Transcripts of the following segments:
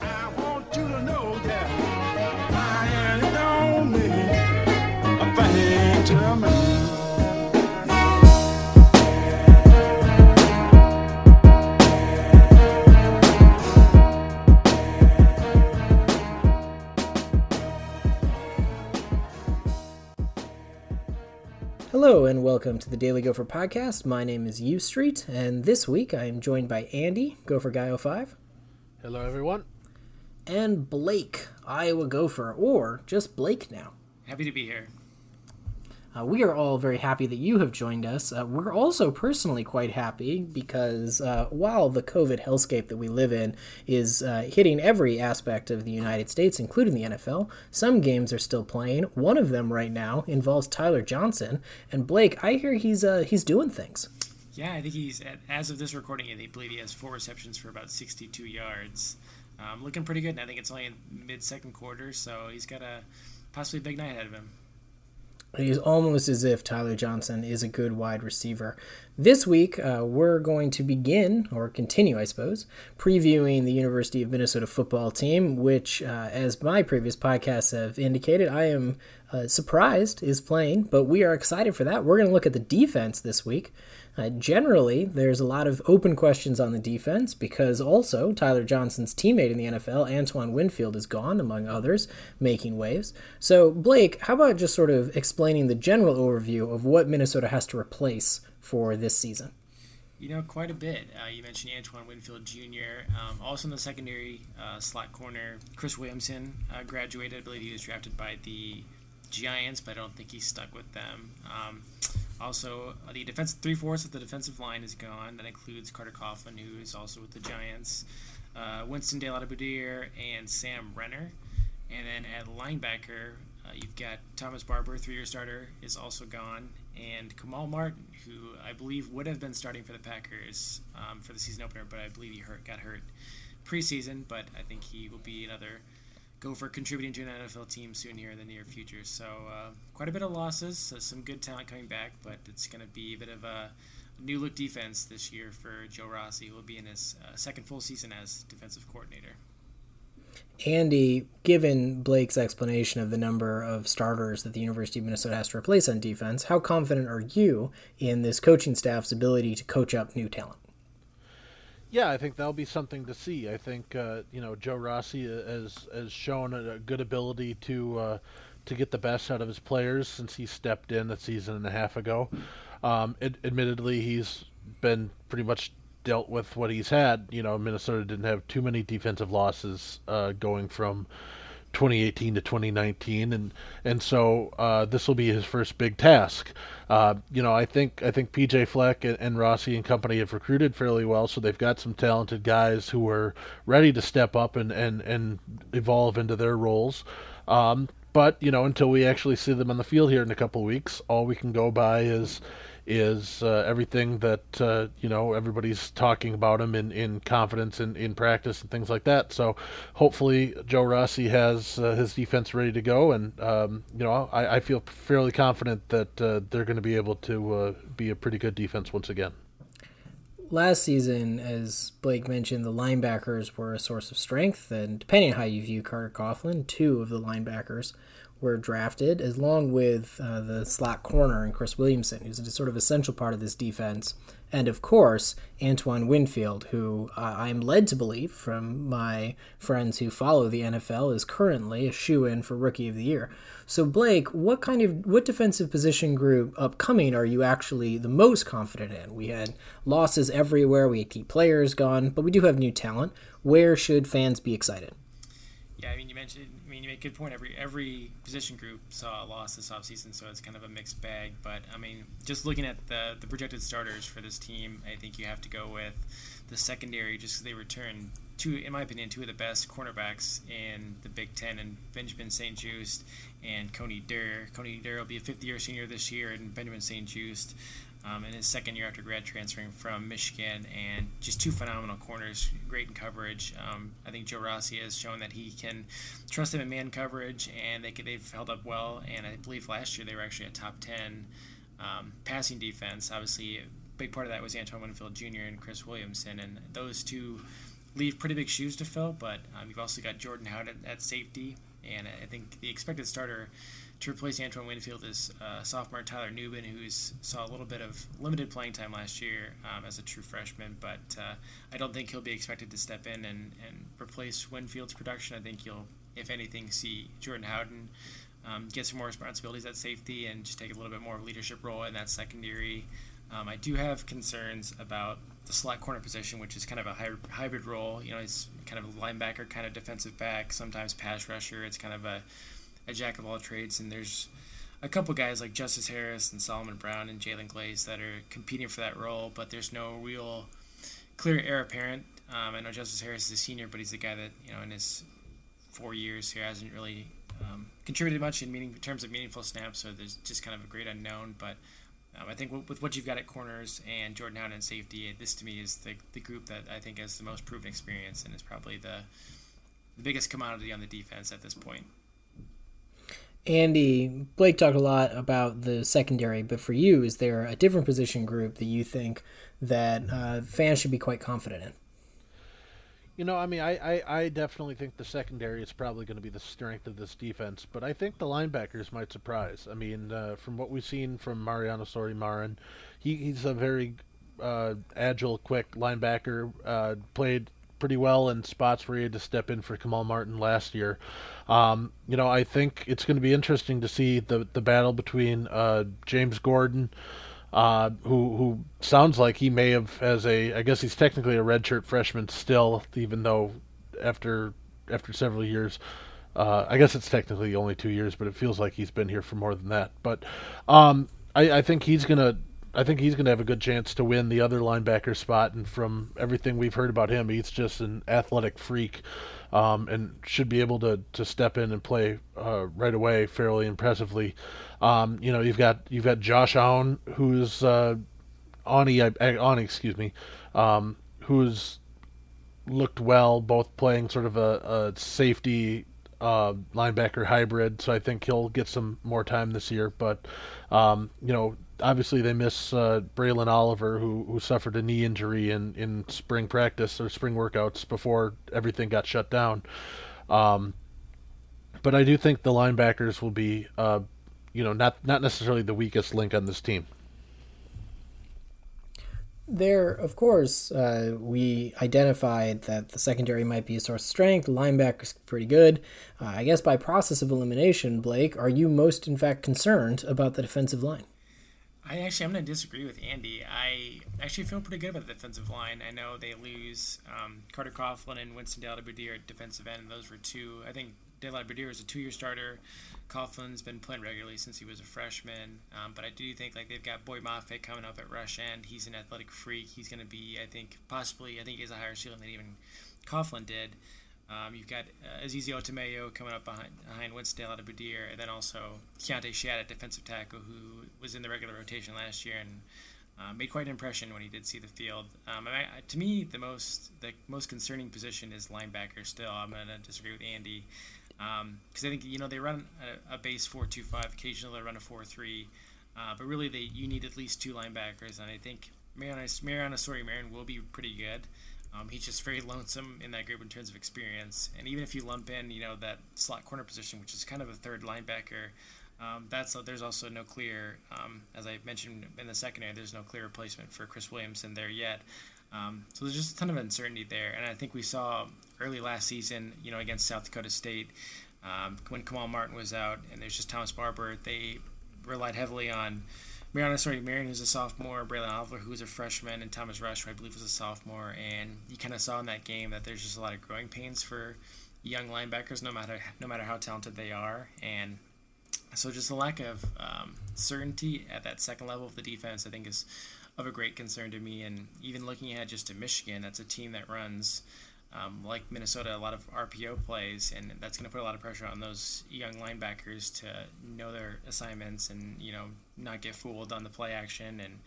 I want you to know that I don't mean a thing to me. Hello and welcome to the Daily Gopher Podcast. My name is U Street, and this week I am joined by Andy, Gopher Guy 05, Hello, everyone. And Blake, Iowa Gopher, or just Blake now. Happy to be here. Uh, we are all very happy that you have joined us. Uh, we're also personally quite happy because uh, while the COVID hellscape that we live in is uh, hitting every aspect of the United States, including the NFL, some games are still playing. One of them right now involves Tyler Johnson. And Blake, I hear he's uh, he's doing things. Yeah, I think he's at, as of this recording, I believe he has four receptions for about 62 yards. Um, looking pretty good, and I think it's only in mid second quarter, so he's got a possibly big night ahead of him. It is almost as if Tyler Johnson is a good wide receiver. This week, uh, we're going to begin, or continue, I suppose, previewing the University of Minnesota football team, which, uh, as my previous podcasts have indicated, I am uh, surprised is playing, but we are excited for that. We're going to look at the defense this week. Uh, generally, there's a lot of open questions on the defense because also Tyler Johnson's teammate in the NFL, Antoine Winfield, is gone, among others, making waves. So, Blake, how about just sort of explaining the general overview of what Minnesota has to replace for this season? You know, quite a bit. Uh, you mentioned Antoine Winfield Jr. Um, also in the secondary uh, slot corner, Chris Williamson uh, graduated. I believe he was drafted by the Giants, but I don't think he's stuck with them. Um, also, uh, the defense three fourths of the defensive line is gone. That includes Carter Coughlin, who is also with the Giants, uh, Winston DeLattiboudere, and Sam Renner. And then at linebacker, uh, you've got Thomas Barber, three-year starter, is also gone, and Kamal Martin, who I believe would have been starting for the Packers um, for the season opener, but I believe he hurt got hurt preseason. But I think he will be another gopher contributing to an NFL team soon here in the near future. So uh, quite a bit of losses, so some good talent coming back, but it's going to be a bit of a new look defense this year for Joe Rossi, who will be in his uh, second full season as defensive coordinator. Andy, given Blake's explanation of the number of starters that the University of Minnesota has to replace on defense, how confident are you in this coaching staff's ability to coach up new talent? Yeah, I think that'll be something to see. I think uh, you know Joe Rossi has has shown a good ability to uh, to get the best out of his players since he stepped in a season and a half ago. Um, ad- admittedly, he's been pretty much dealt with what he's had. You know, Minnesota didn't have too many defensive losses uh, going from 2018 to 2019, and and so uh, this will be his first big task. Uh, you know, I think I think PJ Fleck and, and Rossi and company have recruited fairly well, so they've got some talented guys who are ready to step up and and and evolve into their roles. Um, but you know, until we actually see them on the field here in a couple weeks, all we can go by is is uh, everything that uh, you know everybody's talking about him in, in confidence in, in practice and things like that. So hopefully Joe Rossi has uh, his defense ready to go, and um, you know I, I feel fairly confident that uh, they're going to be able to uh, be a pretty good defense once again. Last season, as Blake mentioned, the linebackers were a source of strength, and depending on how you view Carter Coughlin, two of the linebackers were drafted, along with uh, the slot corner and Chris Williamson, who's a sort of essential part of this defense. And of course, Antoine Winfield, who uh, I'm led to believe from my friends who follow the NFL is currently a shoe in for Rookie of the Year. So, Blake, what kind of what defensive position group upcoming are you actually the most confident in? We had losses everywhere, we had key players gone, but we do have new talent. Where should fans be excited? Yeah, I mean, you mentioned. Mean, you make a good point. Every every position group saw a loss this offseason, so it's kind of a mixed bag. But I mean, just looking at the the projected starters for this team, I think you have to go with the secondary, just because they return two, in my opinion, two of the best cornerbacks in the Big Ten, and Benjamin St-Juste and Coney Durr. Coney Durr will be a fifth-year senior this year, and Benjamin St-Juste um, in his second year after grad transferring from Michigan, and just two phenomenal corners, great in coverage. Um, I think Joe Rossi has shown that he can trust him in man coverage, and they they've held up well. And I believe last year they were actually a top ten um, passing defense. Obviously, a big part of that was Antoine Winfield Jr. and Chris Williamson, and those two leave pretty big shoes to fill. But um, you've also got Jordan Howden at, at safety, and I think the expected starter to replace Antoine Winfield is uh, sophomore Tyler Nubin, who's saw a little bit of limited playing time last year um, as a true freshman, but uh, I don't think he'll be expected to step in and, and replace Winfield's production. I think you'll, if anything, see Jordan Howden um, get some more responsibilities at safety and just take a little bit more of a leadership role in that secondary. Um, I do have concerns about the slot corner position, which is kind of a hybrid role. You know, he's kind of a linebacker, kind of defensive back, sometimes pass rusher. It's kind of a a jack of all trades, and there's a couple guys like Justice Harris and Solomon Brown and Jalen Glaze that are competing for that role, but there's no real clear heir apparent. Um, I know Justice Harris is a senior, but he's the guy that you know in his four years here hasn't really um, contributed much in meaning in terms of meaningful snaps. So there's just kind of a great unknown. But um, I think w- with what you've got at corners and Jordan Howden and safety, this to me is the the group that I think has the most proven experience and is probably the the biggest commodity on the defense at this point. Andy, Blake talked a lot about the secondary, but for you, is there a different position group that you think that uh, fans should be quite confident in? You know, I mean, I, I, I definitely think the secondary is probably going to be the strength of this defense, but I think the linebackers might surprise. I mean, uh, from what we've seen from Mariano Sori-Marin, he, he's a very uh, agile, quick linebacker. Uh, played pretty well in spots where he had to step in for Kamal Martin last year. Um, you know, I think it's going to be interesting to see the the battle between uh, James Gordon, uh, who who sounds like he may have as a I guess he's technically a redshirt freshman still, even though after after several years. Uh, I guess it's technically only two years, but it feels like he's been here for more than that. But um, I, I think he's gonna I think he's going to have a good chance to win the other linebacker spot. And from everything we've heard about him, he's just an athletic freak um, and should be able to, to step in and play uh, right away fairly impressively. Um, you know, you've got you've got Josh Aune, who's uh, Ani, Ani, excuse me, um, who's looked well, both playing sort of a, a safety uh, linebacker hybrid. So I think he'll get some more time this year. But um, you know, obviously they miss uh, Braelen Oliver, who who suffered a knee injury in in spring practice or spring workouts before everything got shut down. Um, but I do think the linebackers will be, uh, you know, not not necessarily the weakest link on this team. There, of course, uh, we identified that the secondary might be a source of strength. Linebackers pretty good. Uh, I guess by process of elimination, Blake, are you most in fact concerned about the defensive line? I actually I'm going to disagree with Andy. I actually feel pretty good about the defensive line. I know they lose um, Carter Coughlin and Winston DeLattiboudere at defensive end. And those were two. I think DeLattiboudere is a two-year starter. Coughlin's been playing regularly since he was a freshman. Um, but I do think like they've got Boye Mafe coming up at rush end. He's an athletic freak. He's going to be I think possibly I think he has a higher ceiling than even Coughlin did. Um, you've got uh, Esezi Otomewo coming up behind, behind Winston DeLattiboudere, and then also Keonte Schad at defensive tackle, who was in the regular rotation last year and uh, made quite an impression when he did see the field. Um, I, to me, the most the most concerning position is linebacker. Still, I'm going to disagree with Andy because um, I think you know they run a, a base four two five. Occasionally, they run a four three, uh, but really, they you need at least two linebackers, and I think Mariano, Mariano Sori-Marin will be pretty good. Um, he's just very lonesome in that group in terms of experience. And even if you lump in, you know, that slot corner position, which is kind of a third linebacker, um, that's there's also no clear, um, as I mentioned in the secondary, there's no clear replacement for Chris Williamson there yet. Um, so there's just a ton of uncertainty there. And I think we saw early last season, you know, against South Dakota State, um, when Kamal Martin was out and there's just Thomas Barber, they relied heavily on Mariano Sori-Marin, who's a sophomore, Braelen Oliver, who's a freshman, and Thomas Rush, who I believe was a sophomore. And you kind of saw in that game that there's just a lot of growing pains for young linebackers, no matter no matter how talented they are. And so just a lack of um, certainty at that second level of the defense, I think, is of a great concern to me. And even looking ahead just to Michigan, that's a team that runs um, like Minnesota, a lot of RPO plays, and that's going to put a lot of pressure on those young linebackers to know their assignments and you know not get fooled on the play action. And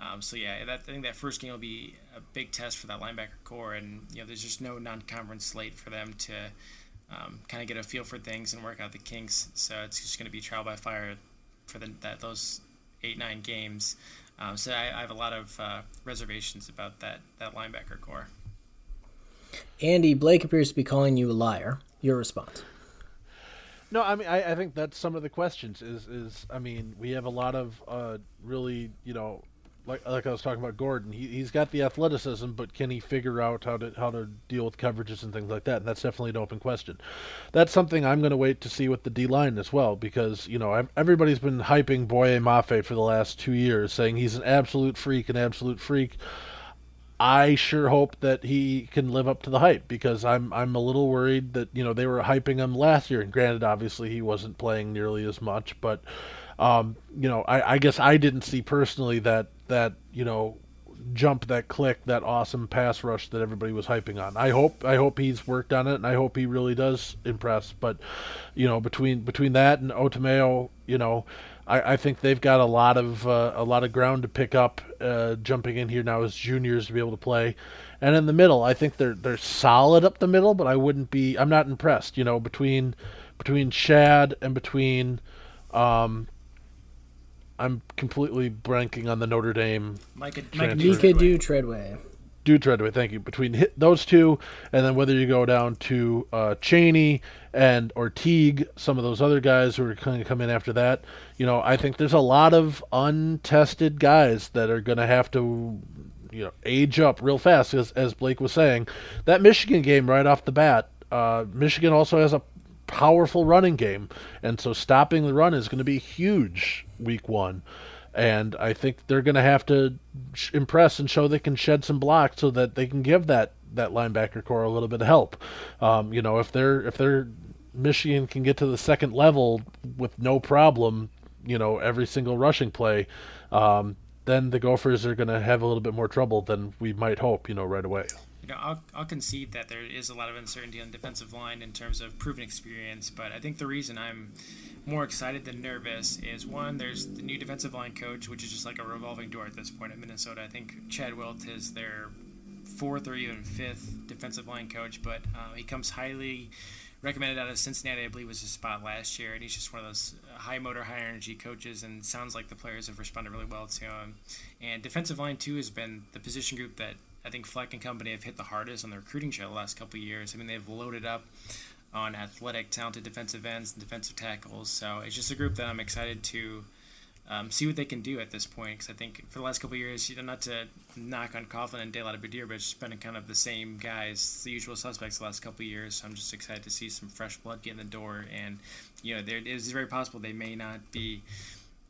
um, so yeah, that, I think that first game will be a big test for that linebacker core, and you know there's just no non-conference slate for them to um, kind of get a feel for things and work out the kinks. So it's just going to be trial by fire for the, that those eight nine games. Um, so I, I, have a lot of uh, reservations about that that linebacker core. Andy Blake appears to be calling you a liar. Your response? No, I mean I, I think that's some of the questions. Is is I mean we have a lot of uh, really you know like like I was talking about Gordon, he he's got the athleticism, but can he figure out how to how to deal with coverages and things like that? And that's definitely an open question. That's something I'm going to wait to see with the D line as well, because you know everybody's been hyping Boye Mafe for the last two years, saying he's an absolute freak, an absolute freak. I sure hope that he can live up to the hype because I'm I'm a little worried that you know they were hyping him last year, and granted, obviously he wasn't playing nearly as much, but um, you know I, I guess I didn't see personally that that you know jump that click that awesome pass rush that everybody was hyping on. I hope I hope he's worked on it and I hope he really does impress. But you know between between that and Otomewo, you know I, I think they've got a lot of uh, a lot of ground to pick up uh, jumping in here now as juniors to be able to play. And in the middle, I think they're they're solid up the middle, but I wouldn't be I'm not impressed. You know between between Schad and between um, I'm completely blanking on the Notre Dame. Micah, Micah Dew-Treadway. Dew-Treadway, thank you. Between those two, and then whether you go down to uh, Chaney and or Teague, some of those other guys who are going to come in after that, you know, I think there's a lot of untested guys that are going to have to, you know, age up real fast. As as Blake was saying, that Michigan game right off the bat, uh, Michigan also has a powerful running game, and so stopping the run is going to be huge week one. And I think they're going to have to impress and show they can shed some blocks so that they can give that that linebacker core a little bit of help. Um, you know, if they're if they're Michigan can get to the second level with no problem, you know, every single rushing play, um, then the Gophers are going to have a little bit more trouble than we might hope, you know, right away know, I'll, I'll concede that there is a lot of uncertainty on the defensive line in terms of proven experience, but I think the reason I'm more excited than nervous is one, there's the new defensive line coach, which is just like a revolving door at this point at Minnesota. I think Chad Wilt is their fourth or even fifth defensive line coach, but uh, he comes highly recommended out of Cincinnati, I believe was his spot last year, and he's just one of those high motor, high energy coaches, and sounds like the players have responded really well to him. And defensive line too has been the position group that I think Fleck and company have hit the hardest on the recruiting trail the last couple years. I mean, they've loaded up on athletic, talented defensive ends and defensive tackles. So it's just a group that I'm excited to um, see what they can do at this point. Because I think for the last couple years, you know, not to knock on Coughlin and DeLattiboudere, but it's just been kind of the same guys, the usual suspects the last couple years. So I'm just excited to see some fresh blood get in the door. And, you know, there, it is very possible they may not be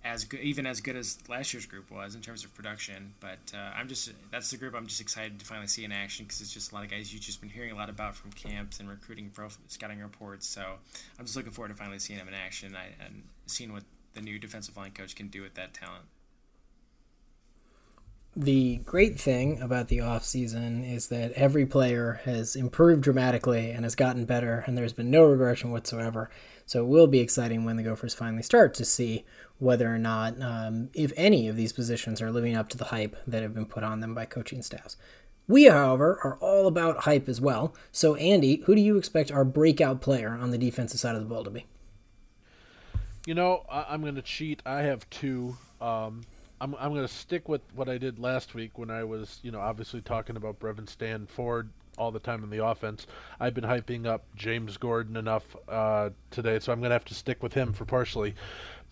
as good, even as good as last year's group was in terms of production. But uh, I'm just that's the group I'm just excited to finally see in action because it's just a lot of guys you've just been hearing a lot about from camps and recruiting scouting reports. So I'm just looking forward to finally seeing them in action and seeing what the new defensive line coach can do with that talent. The great thing about the offseason is that every player has improved dramatically and has gotten better, and there's been no regression whatsoever. So it will be exciting when the Gophers finally start to see whether or not, um, if any of these positions are living up to the hype that have been put on them by coaching staffs. We, however, are all about hype as well. So, Andy, who do you expect our breakout player on the defensive side of the ball to be? You know, I- am going to cheat. I have two. Um, I'm, I'm going to stick with what I did last week when I was, you know, obviously talking about Brevyn Spann-Ford all the time in the offense. I've been hyping up James Gordon enough uh, today, so I'm going to have to stick with him for partially.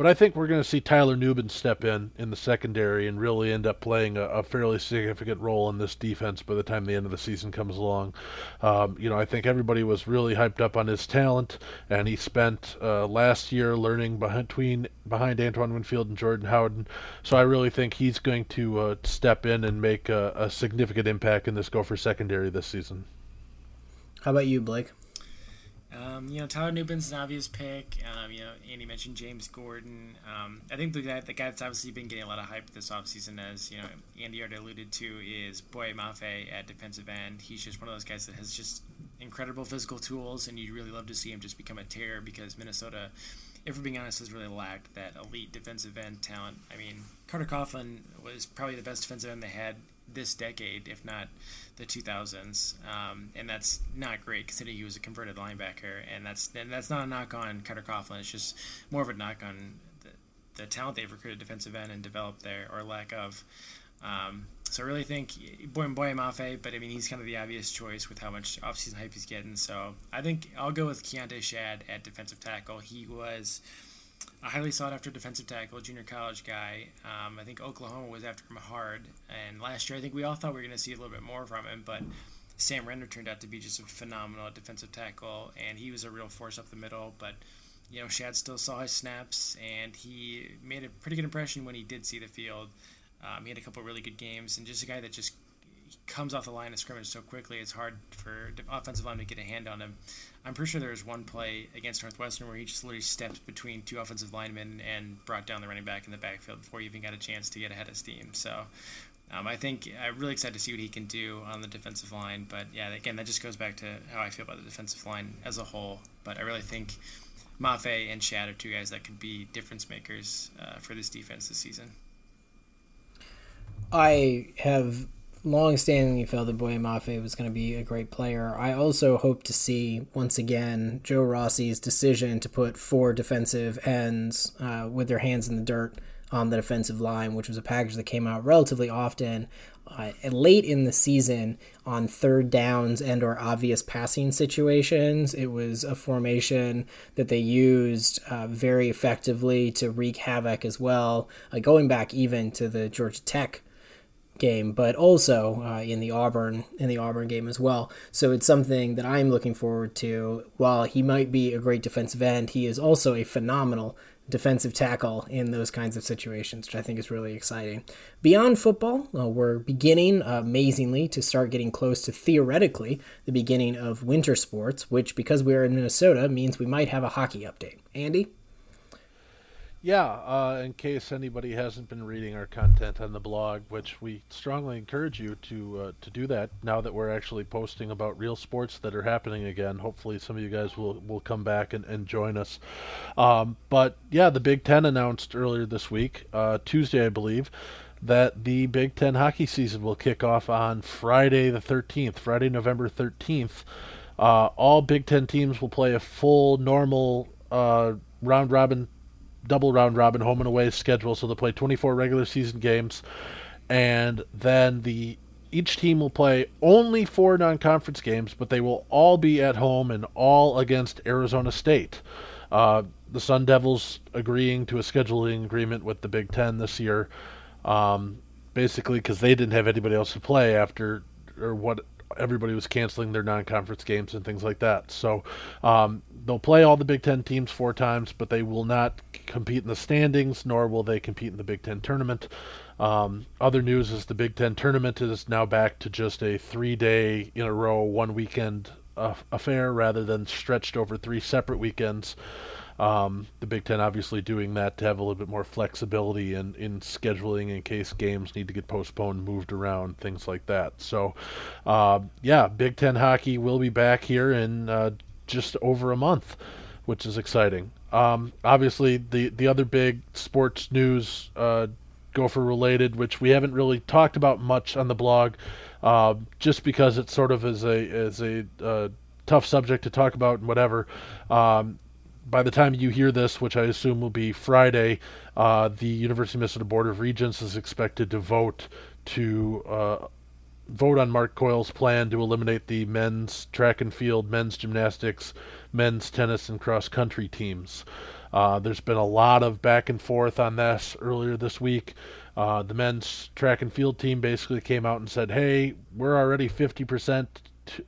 But I think we're going to see Tyler Nubin step in in the secondary and really end up playing a, a fairly significant role in this defense by the time the end of the season comes along. Um, you know, I think everybody was really hyped up on his talent, and he spent uh, last year learning between behind Antoine Winfield and Jordan Howden. So I really think he's going to uh, step in and make a, a significant impact in this Gopher secondary this season. How about you, Blake? Um, you know, Tyler Nubin's an obvious pick. Um, you know, Andy mentioned James Gordon. Um, I think the guy, the guy that's obviously been getting a lot of hype this offseason, as you know, Andy already alluded to, is Boye Mafe at defensive end. He's just one of those guys that has just incredible physical tools, and you'd really love to see him just become a terror because Minnesota, if we're being honest, has really lacked that elite defensive end talent. I mean, Carter Coughlin was probably the best defensive end they had this decade, if not the 2000s, um, and that's not great considering he was a converted linebacker, and that's and that's not a knock on Carter Coughlin. It's just more of a knock on the, the talent they've recruited defensive end and developed there or lack of. Um, so I really think Boye Boye Mafe, but I mean he's kind of the obvious choice with how much offseason hype he's getting. So I think I'll go with Keonte Schad at defensive tackle. He was a highly sought after defensive tackle, junior college guy. Um, I think Oklahoma was after him hard, and last year I think we all thought we were going to see a little bit more from him, but Sam Renner turned out to be just a phenomenal defensive tackle, and he was a real force up the middle. But you know, Schad still saw his snaps, and he made a pretty good impression when he did see the field. Um, he had a couple really good games, and just a guy that just comes off the line of scrimmage so quickly, it's hard for offensive line to get a hand on him. I'm pretty sure there was one play against Northwestern where he just literally stepped between two offensive linemen and brought down the running back in the backfield before he even got a chance to get ahead of steam. So um, I think I'm really excited to see what he can do on the defensive line. But yeah, again, that just goes back to how I feel about the defensive line as a whole. But I really think Mafe and Schad are two guys that could be difference makers uh, for this defense this season. I have long-standingly felt that Boye Mafe was going to be a great player. I also hope to see once again Joe Rossi's decision to put four defensive ends uh, with their hands in the dirt on the defensive line, which was a package that came out relatively often uh, late in the season on third downs and or obvious passing situations. It was a formation that they used uh, very effectively to wreak havoc as well, uh, going back even to the Georgia Tech game, but also uh, in the Auburn in the Auburn game as well. So it's something that I'm looking forward to. While he might be a great defensive end, he is also a phenomenal defensive tackle in those kinds of situations, which I think is really exciting. Beyond football, uh, we're beginning uh, amazingly to start getting close to theoretically the beginning of winter sports, which because we're in Minnesota means we might have a hockey update. Andy. Yeah, uh, in case anybody hasn't been reading our content on the blog, which we strongly encourage you to uh, to do that now that we're actually posting about real sports that are happening again. Hopefully, some of you guys will, will come back and, and join us. Um, but yeah, the Big Ten announced earlier this week, uh, Tuesday, I believe, that the Big Ten hockey season will kick off on Friday the 13th, Friday, November 13th. Uh, all Big Ten teams will play a full, normal uh, round robin double round robin home and away schedule, so they'll play 24 regular season games, and then the each team will play only four non-conference games, but they will all be at home and all against Arizona State. Uh, the Sun Devils agreeing to a scheduling agreement with the Big Ten this year, um, basically because they didn't have anybody else to play after or what everybody was canceling their non-conference games and things like that. So um, they'll play all the Big Ten teams four times, but they will not compete in the standings, nor will they compete in the Big Ten tournament. Um, other news is the Big Ten tournament is now back to just a three-day in a row, one weekend uh, affair rather than stretched over three separate weekends. Um, the Big Ten obviously doing that to have a little bit more flexibility in, in scheduling in case games need to get postponed, moved around, things like that. So, uh, yeah, Big Ten hockey will be back here in uh, just over a month, which is exciting. Um, obviously, the, the other big sports news, uh, Gopher related, which we haven't really talked about much on the blog, uh, just because it sort of is a is a uh, tough subject to talk about and whatever. Um, by the time you hear this, which I assume will be Friday, uh, the University of Minnesota Board of Regents is expected to vote to uh, vote on Mark Coyle's plan to eliminate the men's track and field, men's gymnastics, men's tennis, and cross country teams. Uh, there's been a lot of back and forth on this earlier this week. Uh, the men's track and field team basically came out and said, "Hey, we're already 50%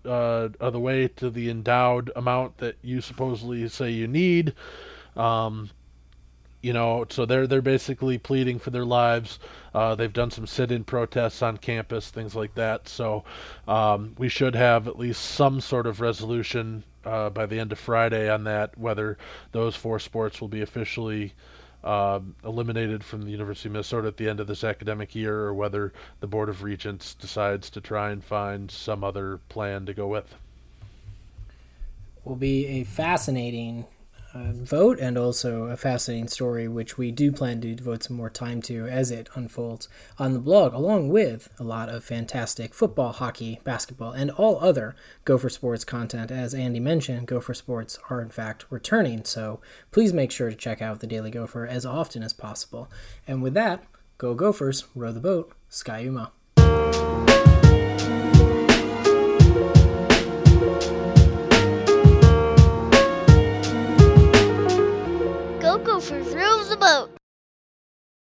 uh, of the way to the endowed amount that you supposedly say you need. Um, you know, so they're they're basically pleading for their lives. Uh, they've done some sit-in protests on campus, things like that. So um, we should have at least some sort of resolution uh, by the end of Friday on that whether those four sports will be officially um, eliminated from the University of Minnesota at the end of this academic year, or whether the Board of Regents decides to try and find some other plan to go with. Will be a fascinating uh, vote and also a fascinating story, which we do plan to devote some more time to as it unfolds on the blog, along with a lot of fantastic football, hockey, basketball, and all other Gopher Sports content. As Andy mentioned, Gopher Sports are in fact returning, so please make sure to check out the Daily Gopher as often as possible. And with that, go Gophers, row the boat, Ski-U-Mah.